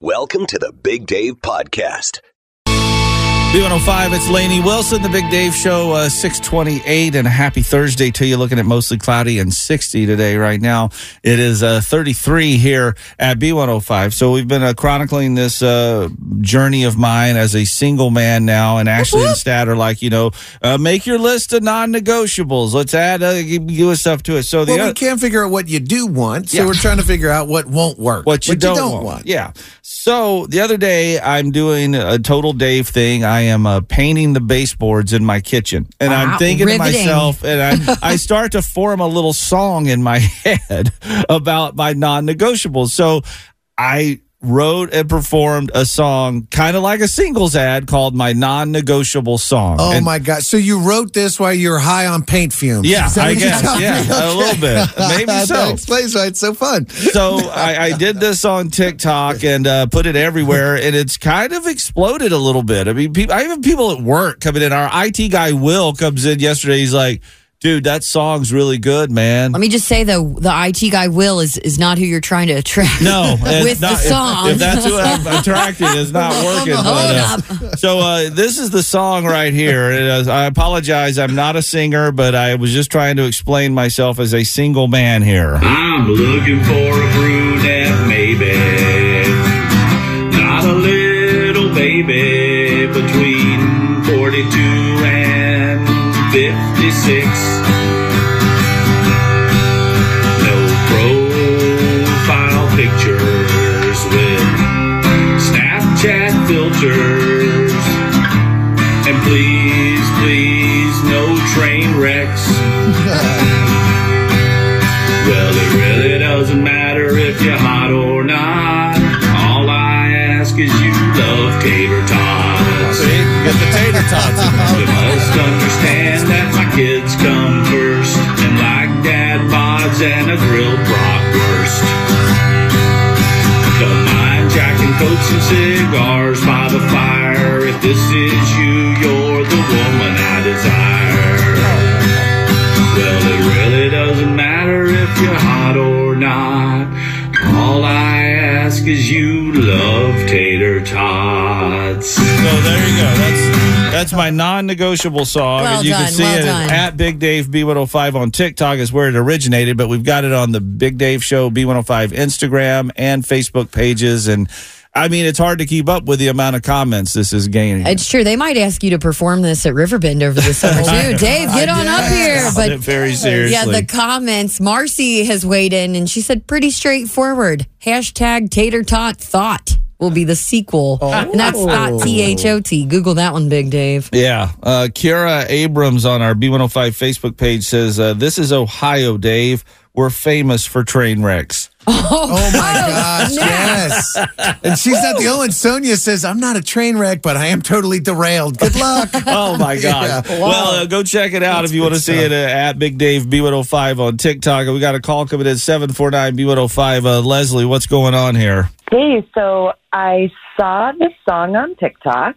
Welcome to the Big Dave Podcast. B105, it's Lainey Wilson, the Big Dave Show, uh, 628, and a happy Thursday to you. Looking at mostly cloudy and 60 today, right now. It is uh, 33 here at B105. So we've been uh, chronicling this uh, journey of mine as a single man now. And Ashley and Statt are like, you know, uh, make your list of non negotiables. Let's add uh, give us stuff to it. So the Well, we can't figure out what you do want, so Yeah. we're trying to figure out what won't work. what you, don't, want. Yeah. So the other day, I'm doing a total Dave thing. I am uh, painting the baseboards in my kitchen, and I'm thinking riveting. to myself, and I, I start to form a little song in my head about my non-negotiables. So I wrote and performed a song kind of like a singles ad called my non-negotiable song. Oh And- my god! So you wrote this while you were high on paint fumes? Yeah, I guess. Yeah, me? a little bit. Maybe that so. explains why it's so fun. so I, I did this on TikTok and uh, put it everywhere, and it's kind of exploded a little bit. I mean, people, I even people at work coming in. Our IT guy Will comes in yesterday. He's like, "Dude, that song's really good, man." Let me just say though, the IT guy Will is is not who you're trying to attract. no, with not- the song. If, that's who I'm attracting, it's not working. Hold but, uh, so uh, this is the song right here. I apologize. I'm not a singer, but I was just trying to explain myself as a single man here. I'm looking for a brunette, maybe. Not a little baby between 42 and 56. The tater in there. You must understand that my kids come first and like dad bods and a grilled bratwurst. Don't mind jacking coats and cigars by the fire. If this is you, you're the woman I desire. Well, it really doesn't matter if you're hot or not. All I ask is you love tater tots. That's my non-negotiable song, Well and you can see well it done. at Big Dave B105 on TikTok is where it originated, but we've got it on the Big Dave Show B105 Instagram and Facebook pages, and I mean it's hard to keep up with the amount of comments this is gaining. It's true. They might ask you to perform this at Riverbend over the summer too. Dave, get on up here. But it very seriously. yeah, the comments. Marcy has weighed in and she said pretty straightforward. Hashtag tater tot thought will be the sequel. And that's thought T H O T. Google that one, Big Dave. Yeah. Uh, Kira Abrams on our B105 Facebook page says, uh, This is Ohio, Dave. We're famous for train wrecks. Oh my gosh! Yes, and she's not the only one. Sonia says, "I'm not a train wreck, but I am totally derailed." Good luck. Oh my God! Yeah. Well, uh, go check it out if you want to see it uh, at Big Dave B105 on TikTok. And We got a call coming in seven four nine B105. Uh, Leslie, what's going on here? Hey, so I saw this song on TikTok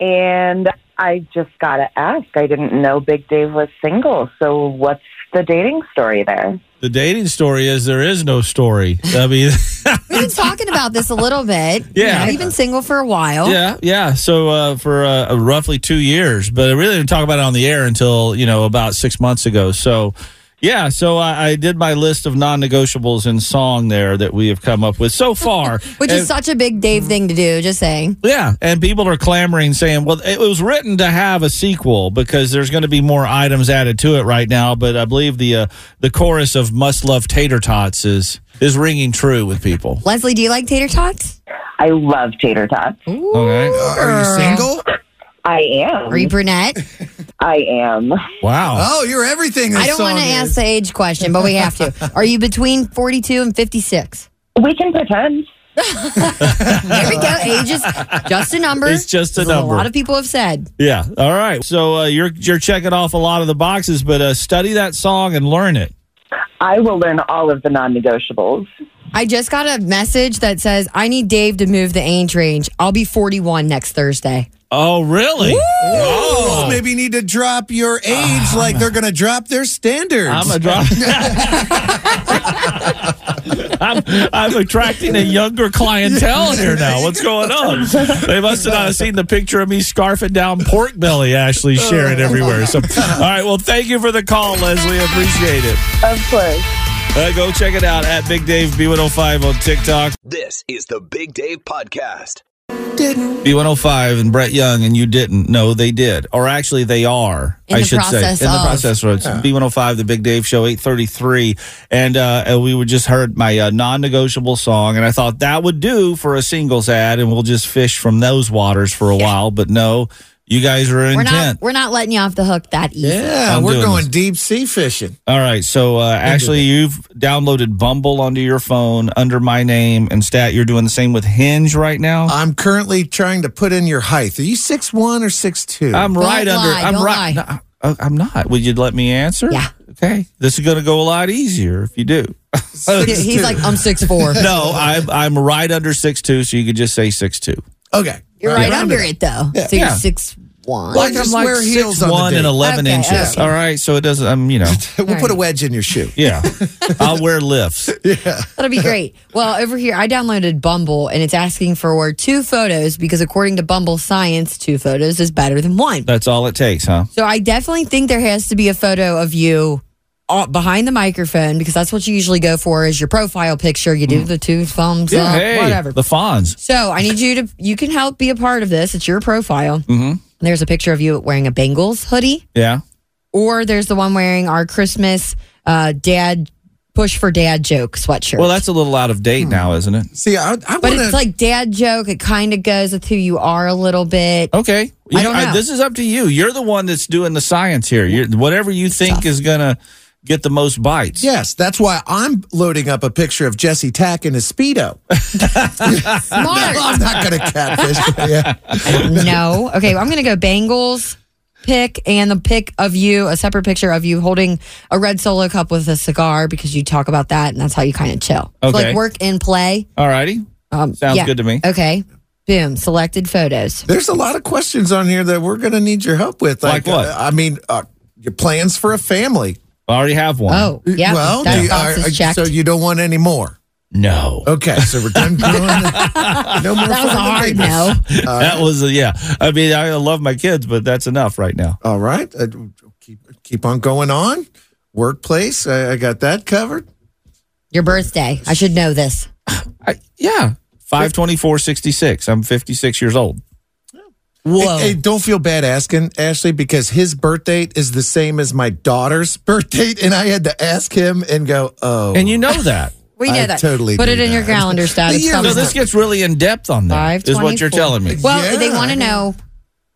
and I just got to ask. I didn't know Big Dave was single. So what's the dating story there? The dating story is there is no story. I mean, We've been talking about this a little bit. Yeah. You know, you've been single for a while. yeah, yeah. So uh, for uh, roughly two years, but I really didn't talk about it on the air until you know about six months ago. So. Yeah, so I, I did my list of non-negotiables in song there that we have come up with so far, Which And- is such a big Dave thing to do, just saying. Yeah, and people are clamoring, saying, "Well, it was written to have a sequel because there's going to be more items added to it right now." But I believe the uh, the chorus of "Must Love Tater Tots" is is ringing true with people. Leslie, do you like tater tots? I love tater tots. Okay, Are you single? I am. Are you brunette? I am. wow. Oh, you're everything. This I don't want to ask the age question, but we have to. Are you between 42 and 56? We can pretend. There we go. Age is just a number. It's just a As number. A lot of people have said. Yeah. All right. So uh, you're you're checking off a lot of the boxes, but uh, study that song and learn it. I will learn all of the non-negotiables. I just got a message that says I need Dave to move the age range. I'll be 41 next Thursday. Oh, really? Oh, maybe you need to drop your age like they're going to drop their standards. I'm a drop. I'm, I'm attracting a younger clientele here now. What's going on? They must have not seen the picture of me scarfing down pork belly Ashley sharing everywhere. So, all right. Well, thank you for the call, Leslie. Appreciate it. Of course. Uh, go check it out at Big Dave B105 on TikTok. This is the Big Dave Podcast. B105 and Brett Young, and you didn't. No, they did. Or actually, they are. In I the should process say. In the of. process. Roads. B105, The Big Dave Show, 833. And, uh, and we would just heard my uh, non negotiable song, and I thought that would do for a singles ad, and we'll just fish from those waters for a while. But no, you guys are We're not intent. we're not letting you off the hook that easy. yeah, I'm we're doing going this. deep sea fishing. All right. So, uh, actually, you've downloaded Bumble onto your phone under my name and stat. You're doing the same with Hinge right now. I'm currently trying to put in your height. Are you six one or six two? I'm Don't right under. lie, I'm don't right. lie. No, uh, I'm not. Would you let me answer? Yeah. Okay. This is going to go a lot easier if you do. He- He's like, I'm six four. no, I'm I'm right under six two, so you could just say six two. Okay. You're right, round under up. it though. So Yeah. you're six one. Like just wear heels on the one and eleven Okay, inches. okay. All right, so it doesn't. I'm you know. We'll put a wedge in your shoe. Yeah, I'll wear lifts. Yeah, that'll be great. Well, over here, I downloaded Bumble and it's asking for two photos because according to Bumble Science, two photos is better than one. That's all it takes, huh? So I definitely think there has to be a photo of you behind the microphone because that's what you usually go for is your profile picture. You do the two thumbs Yeah, up, hey, whatever. the Fonz. So I need you to, you can help be a part of this. It's your profile. Mm-hmm. There's a picture of you wearing a Bengals hoodie, Yeah. or there's the one wearing our Christmas uh, dad push for dad joke sweatshirt. Well, that's a little out of date now, isn't it? See, I, I but want it's like dad joke. It kind of goes with who you are a little bit. Okay. I don't know. this is up to you. You're the one that's doing the science here. You're, whatever you think is gonna get the most bites. Yes, that's why I'm loading up a picture of Jesse Tack in his speedo. Smart. I'm not going to catfish. yeah. no. Okay, well, I'm going to go Bengals pick and the pick of you, a separate picture of you holding a red solo cup with a cigar because you talk about that and that's how you kind of chill. It's Okay. like work and play. All righty. Um, Sounds yeah. good to me. Okay. Boom. Selected photos. There's a lot of questions on here that we're going to need your help with. Like what? uh, I mean, uh, your plans for a family. I already have one. Oh, yeah. well, that do you- box are- is checked. so you don't want any more. no. Okay, so we're done. doing- no more that was a hard babies. no. that was a, yeah. I mean, I love my kids, but that's enough right now. All right, uh, keep keep on going on. Workplace, I, I got that covered. Your birthday. I should know this. I, yeah. 52466. I'm 56 years old. Whoa. Hey, don't feel bad asking Ashley because his birth date is the same as my daughter's birth date, and I had to ask him and go, "Oh, And you know that. we know I that. totally Put do it in your calendar stat. The It's So this gets really in depth on that, is what you're telling me. Well, they want to know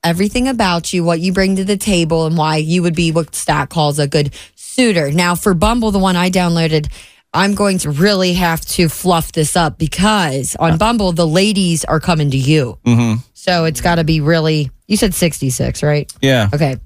everything about you, what you bring to the table, and why you would be what Statt calls a good suitor. Now, for Bumble, the one I downloaded, I'm going to really have to fluff this up because on Bumble, the ladies are coming to you. Mm-hmm. So it's got to be really, you said 66, right? Yeah. Okay.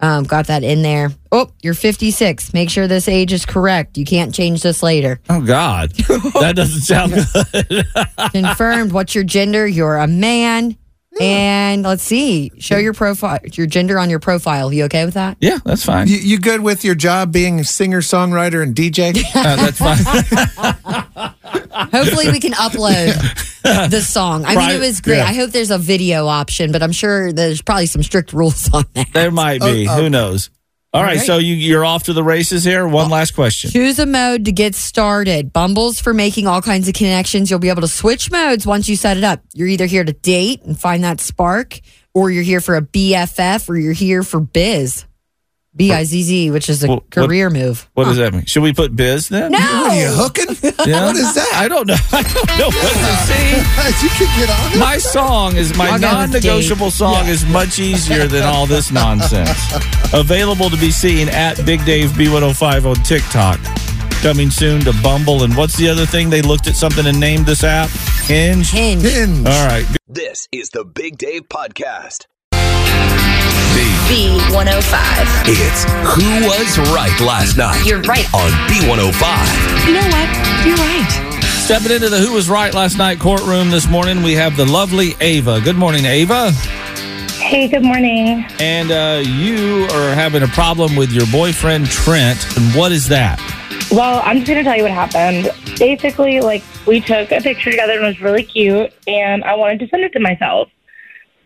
Um, got that in there. Oh, you're 56. Make sure this age is correct. You can't change this later. Oh, God. that doesn't sound good. confirmed what's your gender you're a man and let's see show your profile your gender on your profile you okay with that Yeah, that's fine. You, you good with your job being a singer, songwriter, and DJ? Uh, that's fine. hopefully we can upload the song i mean it was great yeah. i hope there's a video option but i'm sure there's probably some strict rules on that there might be. Oh, Who knows? All right, right. so you, you're off to the races here. One last question. choose a mode to get started bumbles for making all kinds of connections you'll be able to switch modes once you set it up you're either here to date and find that spark or you're here for a bff or you're here for biz b-i-z-z which is a Well, what- career move What does that mean? Should we put biz then? no What are you hooking? Yeah. What is that? I don't know. I don't know what to see. you can get on it. My song is my I'll go with non-negotiable Dave. song is much easier than all this nonsense. Available to be seen at Big Dave B105 on TikTok. Coming soon to Bumble and what's the other thing they looked at something and named this app? Hinge. Hinge. Hinge. All right. This is the Big Dave Podcast. B105. It's Who Was Right Last Night You're right. on B105. You know what? You're right. Stepping into the Who Was Right Last Night courtroom this morning, we have the lovely Ava. Good morning, Ava. Hey, good morning. And uh, you are having a problem with your boyfriend, Trent. And what is that? Well, I'm just going to tell you what happened. Basically, like, we took a picture together and it was really cute, and I wanted to send it to myself.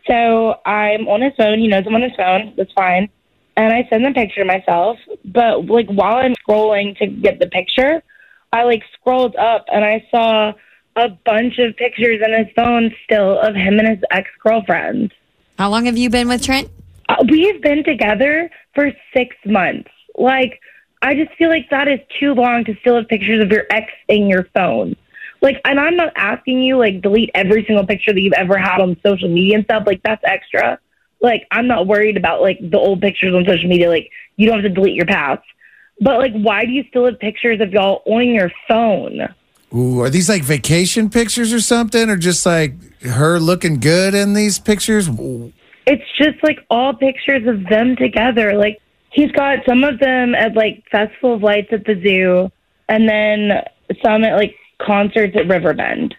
So I'm on his phone. He knows I'm on his phone. That's fine. And I send the picture to myself. But, like, while I'm scrolling to get the picture, I, like, scrolled up and I saw a bunch of pictures in his phone still of him and his ex girlfriend. How long have you been with Trent? Uh, we've been together for six months. Like, I just feel like that is too long to still have pictures of your ex in your phone. Like, and I'm not asking you like delete every single picture that you've ever had on social media and stuff. Like, that's extra. Like, I'm not worried about like the old pictures on social media. Like, you don't have to delete your past. But like, why do you still have pictures of y'all on your phone? Ooh, are these like vacation pictures or something, or just like her looking good in these pictures? it's just like all pictures of them together. Like he's got some of them at like Festival of Lights at the zoo, and then some at like concerts at Riverbend.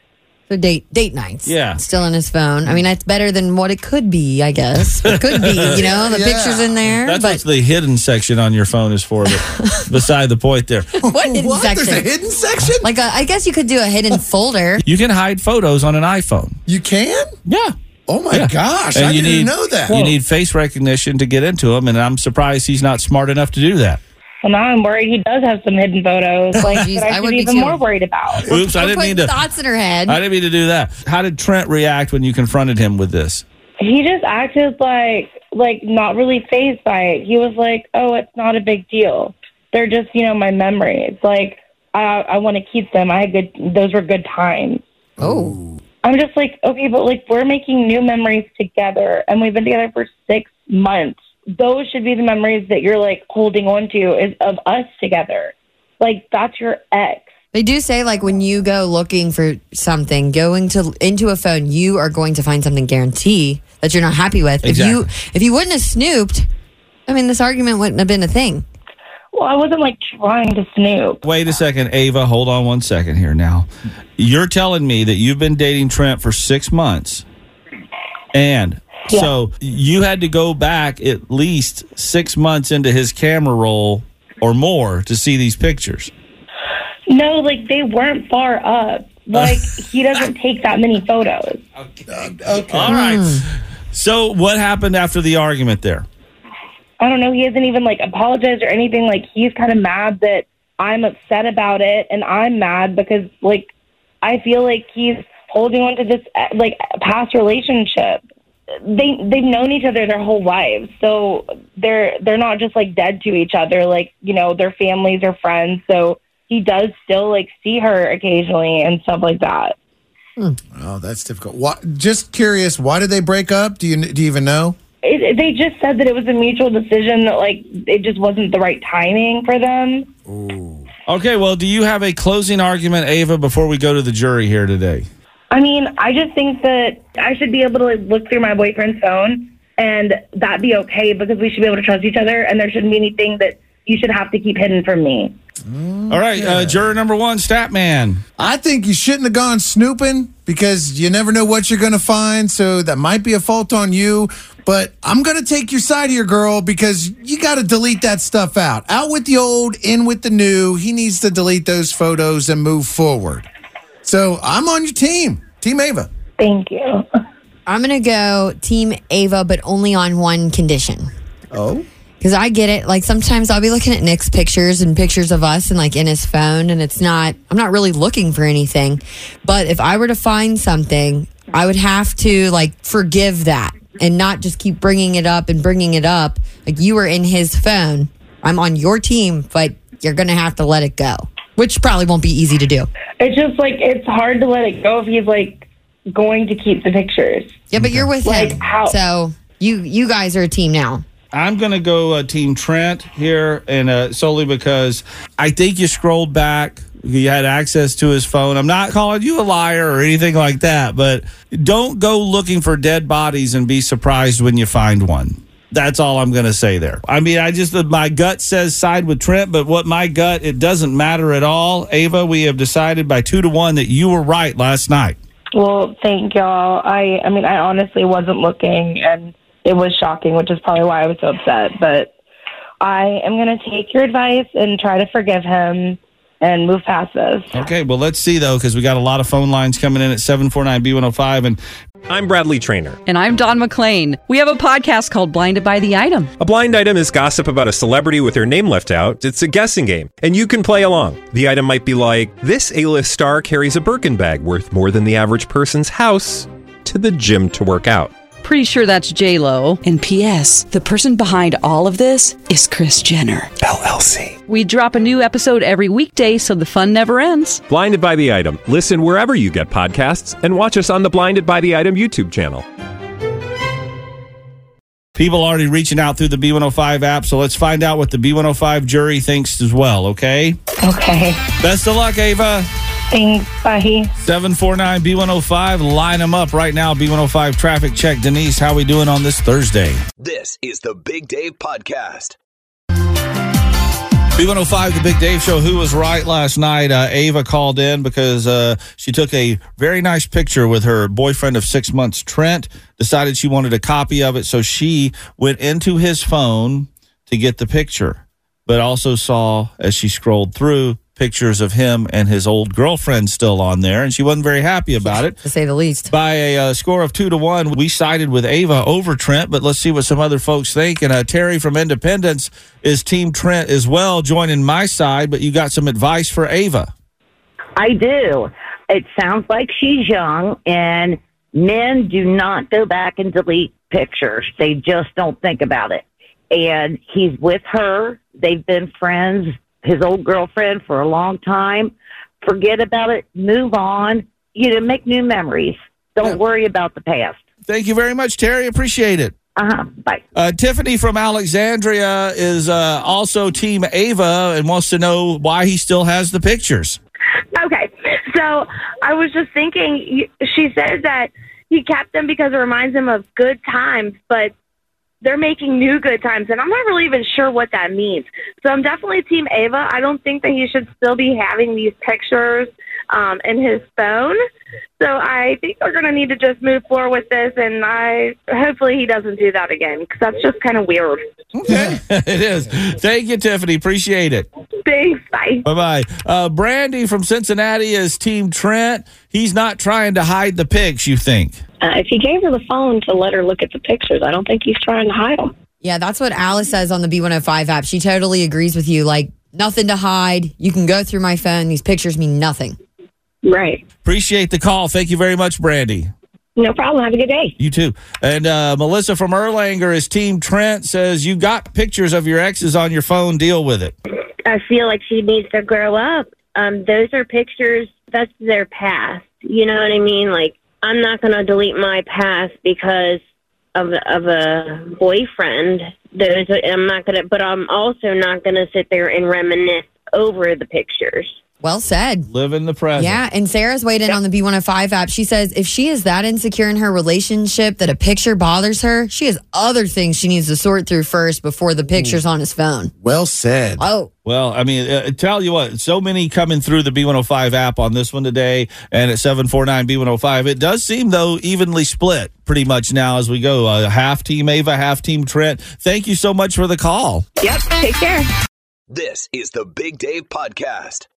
So date date nights. Yeah. Still in his phone. I mean, that's better than what it could be, I guess. It could be, you know, the Yeah. pictures in there. That's but what the hidden section on your phone is for. But beside the point there. what hidden What? There's a hidden section? Like, a, I guess you could do a hidden folder. You can hide photos on an iPhone. you can? Yeah. Oh my Yeah. gosh! And I you didn't need- know that. You need face recognition to get into them, and I'm surprised he's not smart enough to do that. Well, now I'm worried he does have some hidden photos, like Jeez, that I I would should be be even too. more worried about. Oops, I didn't mean to. thoughts in her head. I didn't mean to do that. How did Trent react when you confronted him with this? He just acted like like not really phased by it. He was like, "Oh, it's not a big deal. They're just you know my memories. Like I I want to keep them. I had good. Those were good times." oh. I'm just like, okay, but like we're making new memories together and we've been together for six months. Those should be the memories that you're like holding on to is of us together. Like that's your ex. They do say like when you go looking for something, going to into a phone, you are going to find something guarantee that you're not happy with. If you if you wouldn't have snooped, I mean this argument wouldn't have been a thing. Well, I wasn't like trying to snoop. Wait a second, Ava. Hold on one second here now. You're telling me that you've been dating Trent for six months, and Yeah. so you had to go back at least six months into his camera roll or more to see these pictures. No, like they weren't far up. Like he doesn't take that many photos. Okay. All right. Hmm. So what happened after the argument there? I don't know. He hasn't even like apologized or anything. Like he's kind of mad that I'm upset about it, and I'm mad because like I feel like he's holding on to this like past relationship. They they've known each other their whole lives, so they're they're not just like dead to each other. Like you know, their families are friends. So he does still like see her occasionally and stuff like that. Hmm. Oh, that's difficult. Why, just curious, why did they break up? Do you do you even know? It, it- they just said that it was a mutual decision that like it just wasn't the right timing for them. Okay, well, do you have a closing argument, Ava, before we go to the jury here today? I mean, I just think that I should be able to like look through my boyfriend's phone and that be okay because we should be able to trust each other and there shouldn't be anything that you should have to keep hidden from me. All right, uh, juror number one, Statman. I think you shouldn't have gone snooping because you never know what you're going to find. So that might be a fault on you. But I'm going to take your side here, girl, because you got to delete that stuff out. Out with the old, in with the new. He needs to delete those photos and move forward. So I'm on your team, Team Ava. Thank you. I'm gonna go Team Ava, but only on one condition. Oh, Because I get it. Like sometimes I'll be looking at Nick's pictures and pictures of us and like in his phone, and it's not, I'm not really looking for anything. But if I were to find something, I would have to like forgive that and not just keep bringing it up and bringing it up. Like you were in his phone. I'm on your team, but you're going to have to let it go, which probably won't be easy to do. It's just like it's hard to let it go if he's like going to keep the pictures. Yeah, but you're with Like, him. how- So you, you guys are a team now. I'm going to go uh, Team Trent here, and uh, solely because I think you scrolled back You had access to his phone. I'm not calling you a liar or anything like that, but don't go looking for dead bodies and be surprised when you find one. That's all I'm going to say there. I mean, I just, my gut says side with Trent, but what my gut, it doesn't matter at all. Ava, we have decided by two to one that you were right last night. Well, thank y'all. I I mean, I honestly wasn't looking, and it was shocking, which is probably why I was so upset. But I am going to take your advice and try to forgive him and move past this. Okay, well, let's see though, because we got a lot of phone lines coming in at 749 B105. And I'm Bradley Trainer. And I'm Don McClain. We have a podcast called Blinded by the Item. A blind item is gossip about a celebrity with their name left out. It's a guessing game, and you can play along. The item might be like this: A-list star carries a Birkin bag worth more than the average person's house to the gym to work out. Pretty sure that's J Lo. And P.S. The person behind all of this is Kris Jenner LLC. We drop a new episode every weekday, so the fun never ends. Blinded by the item. Listen wherever you get podcasts, and watch us on the Blinded by the Item YouTube channel. people already reaching out through the B105 app. So let's find out what the B105 jury thinks as well, okay? Okay. Best of luck, Ava. Thanks. Bye. 749 B105. Line them up right now. B105 traffic check. Denise, how we doing on this Thursday? This is the Big Dave Podcast. B105, the Big Dave Show. Who was right last night? Uh, Ava called in because uh, she took a very nice picture with her boyfriend of six months, Trent. Decided she wanted a copy of it, so she went into his phone to get the picture, but also saw as she scrolled through pictures of him and his old girlfriend still on there, and she wasn't very happy about it. To say the least. By a uh, score of two to one, we sided with Ava over Trent, but let's see what some other folks think. And uh, Terry from Independence is Team Trent as well, joining my side, but you got some advice for Ava. I do. It sounds like she's young, and men do not go back and delete pictures. They just don't think about it. And he's with her. They've been friends, his old girlfriend, for a long time. Forget about it. Move on. You know, make new memories. Don't worry about the past. Thank you very much, Terry. Appreciate it. Uh huh. Bye. Uh, Tiffany from Alexandria is uh, also Team Ava and wants to know why he still has the pictures. Okay. So I was just thinking, she said that he kept them because it reminds him of good times, but they're making new good times, and I'm not really even sure what that means. So I'm definitely Team Ava. I don't think that he should still be having these pictures um, in his phone. So I think we're going to need to just move forward with this, and I hopefully he doesn't do that again because that's just kind of weird. Okay. it is. Thank you, Tiffany. Appreciate it. Thanks. Bye. Bye bye. Uh, Brandy from Cincinnati is Team Trent. He's not trying to hide the pics, you think? Uh, if he gave her the phone to let her look at the pictures, I don't think he's trying to hide them. Yeah, that's what Alice says on the B105 app. She totally agrees with you. Like, nothing to hide. You can go through my phone. These pictures mean nothing. Right. Appreciate the call. Thank you very much, Brandy. No problem. Have a good day. You too. And uh, Melissa from Erlanger is Team Trent says you got pictures of your exes on your phone. Deal with it. I feel like she needs to grow up. Um, those are pictures. That's their past. You know what I mean? Like I'm not going to delete my past because of of a boyfriend. Those I'm not going to, but I'm also not going to sit there and reminisce over the pictures. Well said. Live in the present. Yeah, and Sarah's weighed in on the B105 app. She says if she is that insecure in her relationship that a picture bothers her, she has other things she needs to sort through first before the picture's on his phone. Well said. Oh, Well, I mean, uh, tell you what, so many coming through the B105 app on this one today and at 749 B105. It does seem, though, evenly split pretty much now as we go. Uh, half team Ava, half team Trent. Thank you so much for the call. Yep. Take care. This is the Big Dave Podcast.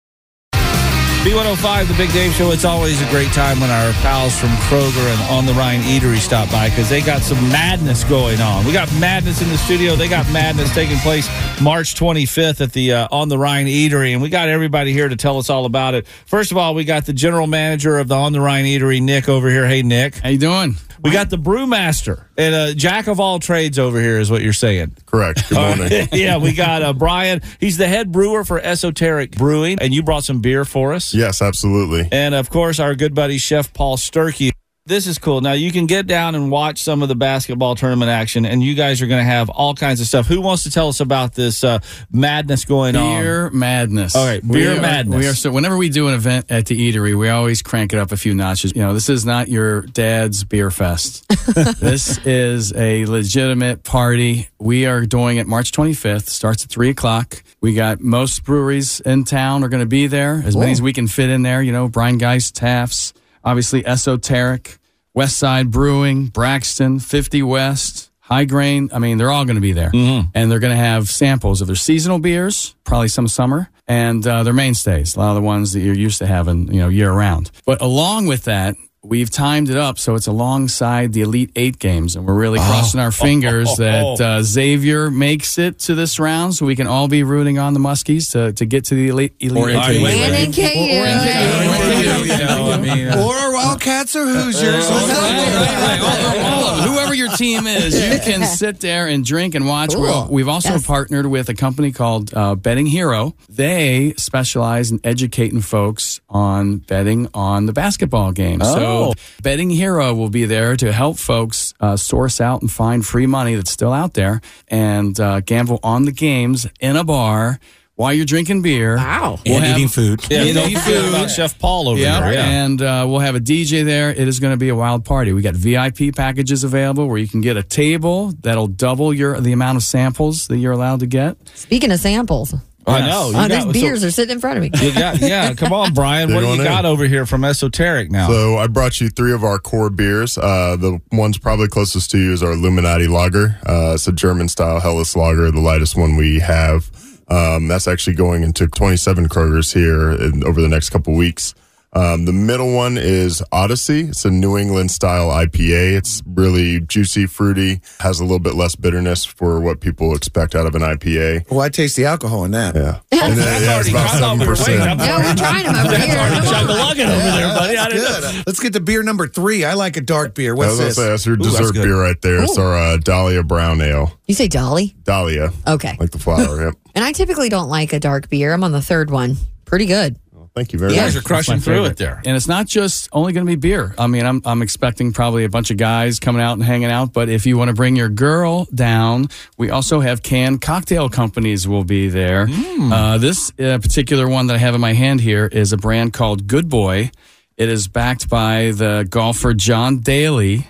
B105, the Big Dave Show. It's always a great time when our pals from Kroger and On the Rhine Eatery stop by because they got some madness going on. We got madness in the studio. They got madness taking place March 25th at the uh, On the Rhine Eatery, and we got everybody here to tell us all about it. First of all, we got the general manager of the On the Rhine Eatery, Nick, over here. Hey, Nick. How you doing? We got the brewmaster and a jack of all trades over here, is what you're saying. Correct. Good morning. yeah, we got uh, Brian. He's the head brewer for Esoteric Brewing, and you brought some beer for us. yes, absolutely. And of course, our good buddy Chef Paul Sturkey. This is cool. Now you can get down and watch some of the basketball tournament action, and you guys are going to have all kinds of stuff. Who wants to tell us about this uh, madness going on? Beer madness. All right, We beer are- madness. We are so. Whenever we do an event at the eatery, we always crank it up a few notches. You know, this is not your dad's beer fest. this is a legitimate party. We are doing it March 25th. Starts at three o'clock. We got most breweries in town are going to be there, as many as we can fit in there. You know, Rhinegeist, Taft's, obviously Esoteric, West Side Brewing, Braxton, 50 West, High Grain. I mean, they're all going to be there. And they're going to have samples of their seasonal beers, probably some summer, and uh, their mainstays, a lot of the ones that you're used to having, you know, year round. But along with that, We've timed it up so it's alongside the Elite Eight games, and we're really crossing our fingers that uh, Xavier makes it to this round, so we can all be rooting on the Muskies to, to get to the Elite, elite Or Eight. NKU. And in KU. You know, I mean, Or our Wildcats or Hoosiers. Whoever your team is, you can sit there and drink and watch. Cool. We're- We've also Yes. partnered with a company called uh, Betting Hero. They specialize in educating folks on betting on the basketball game. Oh. So, Betting Hero will be there to help folks uh, source out and find free money that's still out there and uh, gamble on the games in a bar. While you're drinking beer, Wow. We'll and have- eating food. yeah, And don't forget food. about Chef Paul over Yeah, there. Yeah. and uh, we'll have a DJ there. It is going to be a wild party. We got VIP packages available where you can get a table that'll double your the amount of samples that you're allowed to get. Speaking of samples, I know. oh, You these got- beers so- are sitting in front of me. you got- yeah, come on, Brian. What do you on got in. over here from Esoteric now? So I brought you three of our core beers. Uh, the one's probably closest to you is our Illuminati Lager. Uh, it's a German style Helles Lager, the lightest one we have. Um, that's actually going into 27 Kroger's here in, over the next couple weeks. Um, the middle one is Odyssey. It's a New England style IPA. It's really juicy, fruity, has a little bit less bitterness for what people expect out of an IPA. Well, I taste the alcohol in that. Yeah. And then, yeah, it's about I thought we were waiting. 7%. Yeah, we're trying them over here. chug-a-lugging over there, buddy. I didn't know. Good. Let's get to beer number three. I like a dark beer. I What's was this? say, that's your that's dessert good. beer right there. It's our uh, Dahlia Brown Ale. You say Dolly? Dahlia, Okay. like the flower. yep. And I typically don't like a dark beer. I'm on the third one. Pretty good. Thank you very You much. guys are crushing through it there. And it's not just only going to be beer. I mean, I'm, I'm expecting probably a bunch of guys coming out and hanging out. But if you want to bring your girl down, we also have canned cocktail companies will be there. Uh, this uh, particular one that I have in my hand here is a brand called Good Boy. It is backed by the golfer John Daly.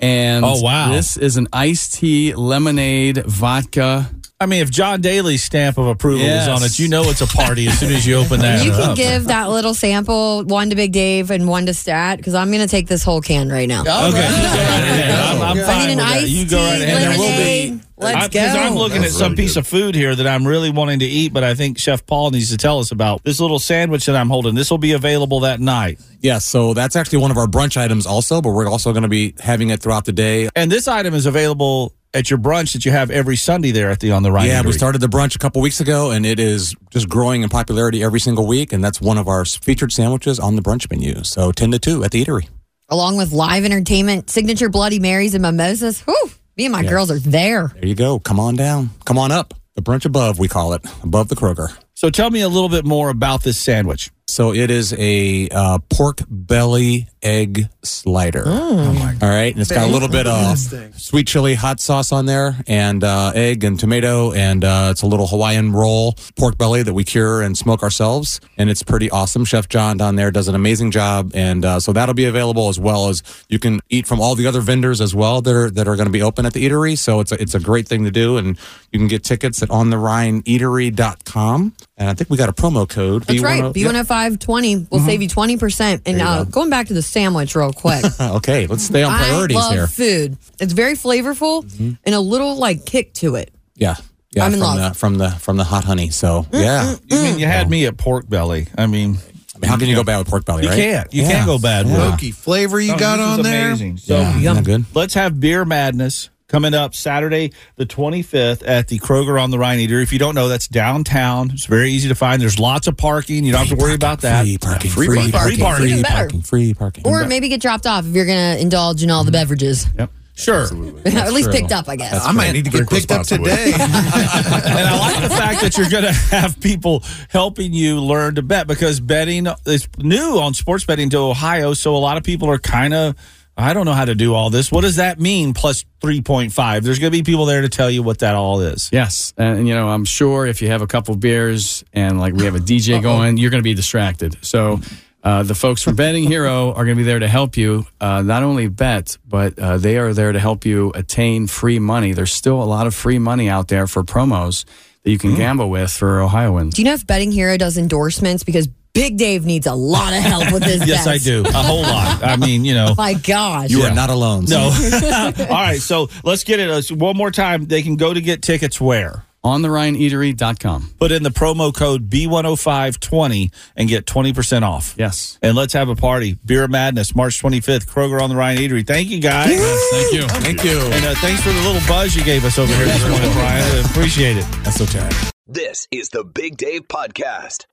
And Oh, wow. this is an iced tea, lemonade, vodka. I mean, if John Daly's stamp of approval Yes. is on it, you know it's a party as soon as you open that You can up. give that little sample, one to Big Dave and one to Statt, because I'm going to take this whole can right now. Okay, you go. I'm, I'm I fine need an with that. You go right ahead. There will lemonade. be. Let's I- 'cause go. I'm looking That's at some really piece good. of food here that I'm really wanting to eat, but I think Chef Paul needs to tell us about this little sandwich that I'm holding. This will be available that night. Yes, so that's actually one of our brunch items also, but we're also going to be having it throughout the day. And this item is available at your brunch that you have every Sunday there at the On the Rhine. yeah, we started the brunch a couple weeks ago, and it is just growing in popularity every single week, and that's one of our featured sandwiches on the brunch menu. So 10 to 2 at the eatery. Along with live entertainment, signature Bloody Marys and mimosas. Whew, me and my Yes. girls are there. There you go. Come on down. Come on up. The brunch above, we call it, above the Kroger. So tell me a little bit more about this sandwich. So it is a uh, pork belly egg slider. Mm. All right, and it's got a little bit of sweet chili hot sauce on there, and uh, egg and tomato, and uh, it's a little Hawaiian roll pork belly that we cure and smoke ourselves, and it's pretty awesome. Chef John down there does an amazing job, and uh, so that'll be available as well as you can eat from all the other vendors as well that are that are going to be open at the eatery. So it's a, it's a great thing to do, and you can get tickets at ontherhineatery.com. And I think we got a promo code. That's right. B10 Yep. B10520 will save you mm-hmm. 20%. And There you uh, go. going back to the sandwich real quick. okay, let's stay on priorities I love here. food. It's very flavorful mm-hmm. and a little like kick to it. Yeah. Yeah, I'm in from love. the from the from the hot honey. So mm, yeah, mm, You mean mm. you had me at pork belly? I mean, I mean, how can you go bad with pork belly? you can't. You Yeah. can't go bad with it. Smoky flavor you Oh, got this is on there. amazing. So Yeah, isn't good. let's have beer madness coming up Saturday the 25th at the Kroger on the Rhine Eater. If you don't know, that's downtown. It's very easy to find. There's lots of parking. You don't have to worry about that. Free parking, Free free parking. parking, Free parking. free better. parking, free parking. Or maybe get dropped off if you're going to indulge in all the mm-hmm. beverages. Yep. Sure. At least picked up, I guess. I might need to get picked up today. and I like the fact that you're going to have people helping you learn to bet because betting is new on sports betting to Ohio. So a lot of people are kind of, I don't know how to do all this. What does that mean? Plus 3.5. There's going to be people there to tell you what that all is. Yes, and you know, I'm sure if you have a couple beers and like we have a DJ going, you're going to be distracted. So. Uh, the folks from Betting Hero are going to be there to help you uh, not only bet, but uh, they are there to help you attain free money. There's still a lot of free money out there for promos that you can gamble with for Ohioans. Do you know if Betting Hero does endorsements? Because Big Dave needs a lot of help with his yes, bets. I do. A whole lot. I mean, you know. My gosh. You are not alone. No. all right. So let's get it one more time. They can go to get tickets where? On the Rhine RhineEatery.com. Put in the promo code B10520 and get 20% off. Yes. And let's have a party. Beer Madness, March 25th, Kroger on the Rhine Eatery. Thank you, guys. thank you. Thank you. And uh, thanks for the little buzz you gave us over here this morning, Brian. I appreciate it. That's so terrible. This is the Big Dave Podcast.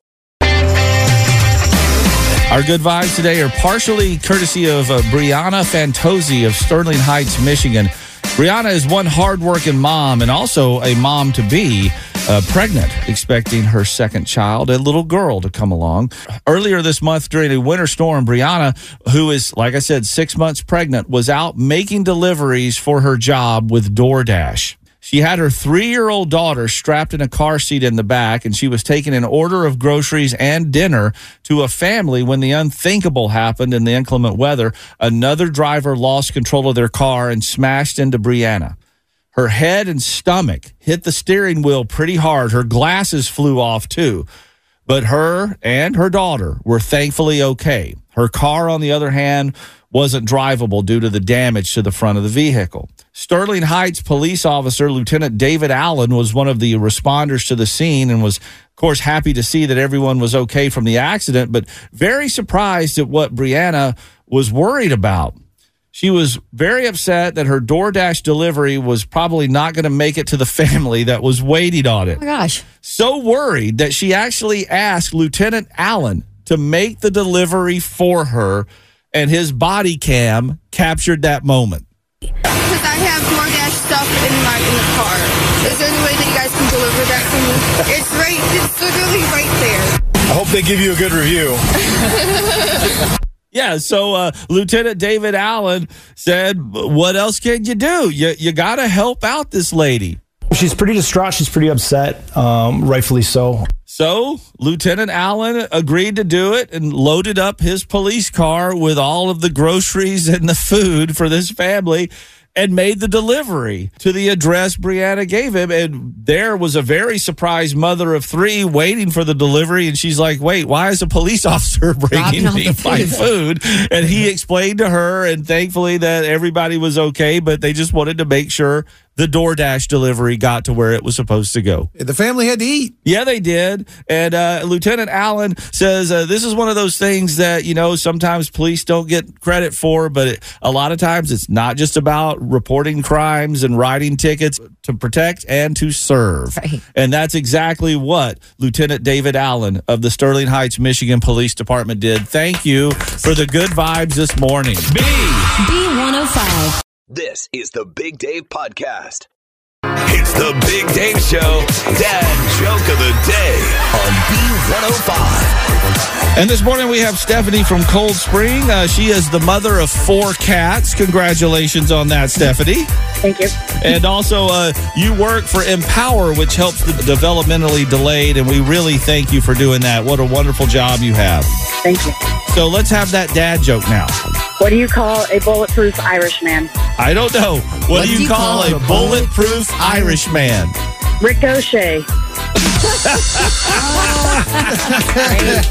Our good vibes today are partially courtesy of uh, Brianna Fantozzi of Sterling Heights, Michigan. Brianna is one hardworking mom and also a mom to be, uh, pregnant, expecting her second child, a little girl, to come along. Earlier this month, during a winter storm, Brianna, who is, like I said, six months pregnant, was out making deliveries for her job with DoorDash. She had her three year old daughter strapped in a car seat in the back, and she was taking an order of groceries and dinner to a family when the unthinkable happened in the inclement weather. Another driver lost control of their car and smashed into Brianna. Her head and stomach hit the steering wheel pretty hard. Her glasses flew off too. But her and her daughter were thankfully okay. Her car, on the other hand, wasn't drivable due to the damage to the front of the vehicle. Sterling Heights police officer Lieutenant David Allen was one of the responders to the scene and was, of course, happy to see that everyone was okay from the accident, but very surprised at what Brianna was worried about. She was very upset that her DoorDash delivery was probably not going to make it to the family that was waiting on it. Oh my gosh. So worried that she actually asked Lieutenant Allen to make the delivery for her, and his body cam captured that moment. Because I have DoorDash stuff in my in the car. Is there any way that you guys can deliver that to me? It's right. It's literally right there. I hope they give you a good review. Yeah, so uh, Lieutenant David Allen said, "What else can you do? You you got to help out this lady." She's pretty distraught. She's pretty upset, um, rightfully so. So Lieutenant Allen agreed to do it and loaded up his police car with all of the groceries and the food for this family and made the delivery to the address Brianna gave him. And there was a very surprised mother of three waiting for the delivery. And she's like, wait, why is a police officer bringing me off my food? And he explained to her, and thankfully that everybody was okay, but they just wanted to make sure the DoorDash delivery got to where it was supposed to go. The family had to eat. Yeah, they did. And uh, Lieutenant Allen says uh, this is one of those things that, you know, sometimes police don't get credit for, but it, a lot of times it's not just about reporting crimes and writing tickets to protect and to serve. Right. And that's exactly what Lieutenant David Allen of the Sterling Heights, Michigan Police Department did. Thank you for the good vibes this morning. B. B105. This is the Big Dave Podcast. It's the Big Dave Show, Dad Joke of the Day on B105. And this morning we have Stephanie from Cold Spring. Uh, she is the mother of four cats. Congratulations on that, Stephanie. Thank you. And also, uh, you work for Empower, which helps the developmentally delayed, and we really thank you for doing that. What a wonderful job you have. Thank you. So let's have that dad joke now. What do you call a bulletproof Irishman? I don't know. What, do you, call, a bulletproof Irish man? Ricochet.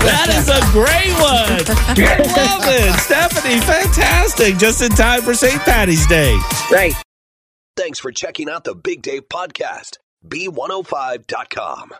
that is a great one. Love it. Stephanie, fantastic. Just in time for St. Patty's Day. Right. Thanks for checking out the Big Dave Podcast. B105.com.